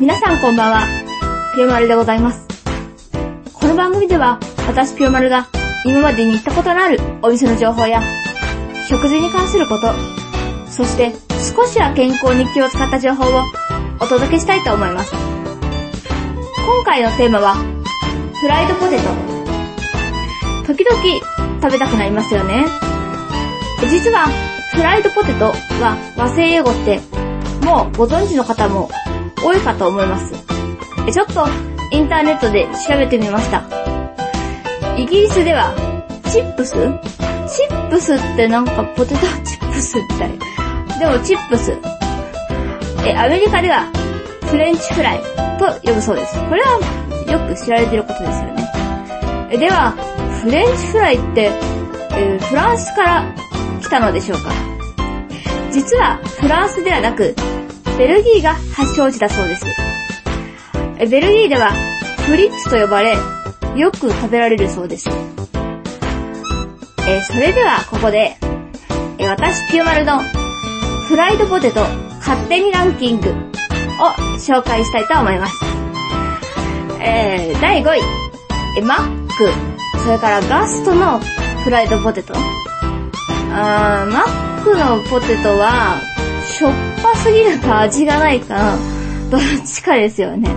皆さんこんばんは、ピオマルでございます。この番組では、私ピオマルが今までに行ったことのあるお店の情報や、食事に関すること、そして少しは健康に気を使った情報をお届けしたいと思います。今回のテーマは、フライドポテト。時々食べたくなりますよね。実は、フライドポテトは和製英語って、もうご存知の方も多いかと思います。ちょっとインターネットで調べてみました。イギリスでは、チップス？チップスってなんかポテトチップスみたい。でもチップス。え、アメリカでは、フレンチフライと呼ぶそうです。これはよく知られてることですよね。えでは、フレンチフライって、えーフランスから来たのでしょうか？実はフランスではなく、ベルギーが発祥地だそうです。ベルギーではフリッツと呼ばれ、よく食べられるそうです。えーそれではここで、えー私ピオマルのフライドポテト勝手にランキングを紹介したいと思います。えー第5位、えマック、それからガストのフライドポテト。あーマックのポテトは、しょっぱすぎると味がないかな。どっちかですよね。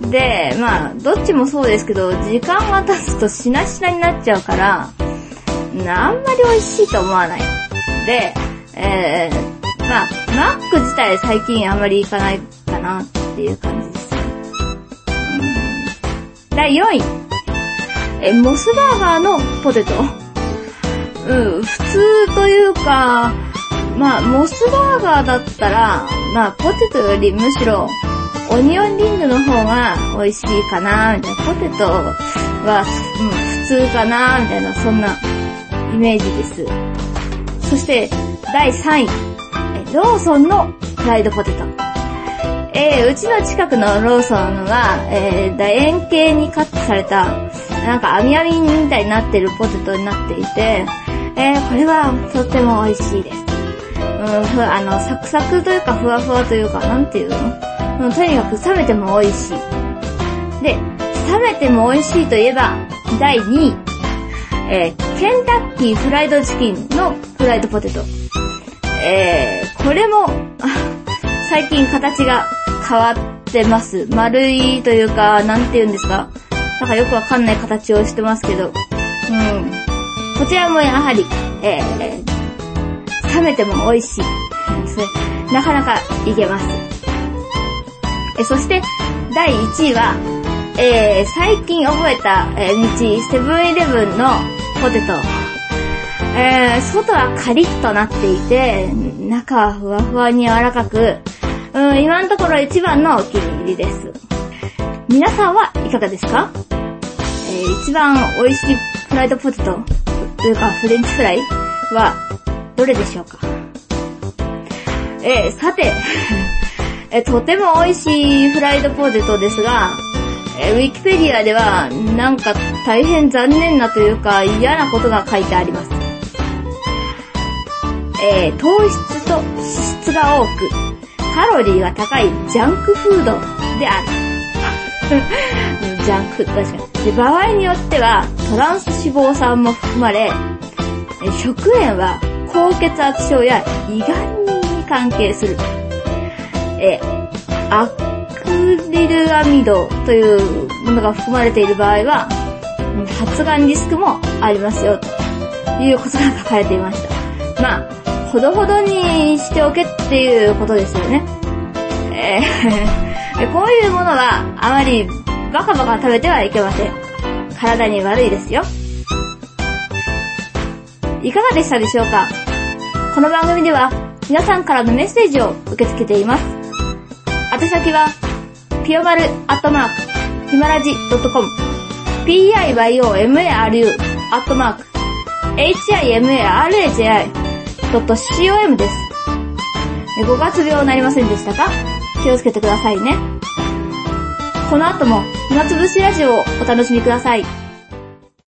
で、まあ、どっちもそうですけど、時間が経つとしなしなになっちゃうから、あんまり美味しいと思わない。で、えー、まあ、マック自体最近あんまり行かないかなっていう感じです。第4位。え、モスバーガーのポテト。うん、普通というか、まあ、モスバーガーだったら、まあ、ポテトよりむしろ、オニオンリングの方が美味しいかな、みたいな。ポテトは、うん、普通かな、みたいな、そんなイメージです。そして、第3位。ローソンのフライドポテト。えー、うちの近くのローソンは、えー、楕円形にカットされた、なんか網網みたいになってるポテトになっていて、えー、これはとっても美味しいです。うん、ふあの、サクサクというかふわふわというか、なんていうの？うとにかく冷めても美味しい。で、冷めても美味しいといえば、第2位。えー、ケンタッキーフライドチキンのフライドポテト。えー、これも、最近形が変わってます。丸いというか、なんて言うんですか？なんかよくわかんない形をしてますけど。うん。こちらもやはり、えー、冷めても美味しい。それなかなかいけます。え、そして、第1位は、えー、最近覚えた、えー、道、セブンイレブンのポテト。えー、外はカリッとなっていて、中はふわふわに柔らかく、うん、今のところ一番のお気に入りです。皆さんはいかがですか？えー、一番美味しいフライドポテトというかフレンチフライはどれでしょうか？えー、さて、えーとても美味しいフライドポテトですが、えーウィキペディアではなんか大変残念なというか嫌なことが書いてあります。え糖質と脂質が多く、カロリーが高いジャンクフードである。ジャンク、確かに。で、場合によっては、トランス脂肪酸も含まれ、食塩は高血圧症や胃がんに関係する。え、アクリルアミドというものが含まれている場合は、発がんリスクもありますよ、ということが書かれていました。まあ、ほどほどにしておけっていうことですよね。えーこういうものはあまりバカバカ食べてはいけません。体に悪いですよ。いかがでしたでしょうか？この番組では皆さんからのメッセージを受け付けています。宛先は、ピヨマルアットマーク、ヒマラジ .com、piyomaru アットマーク、himaraji.com です。5月病なりませんでしたか？気をつけてくださいね。この後も暇つぶしラジオをお楽しみください。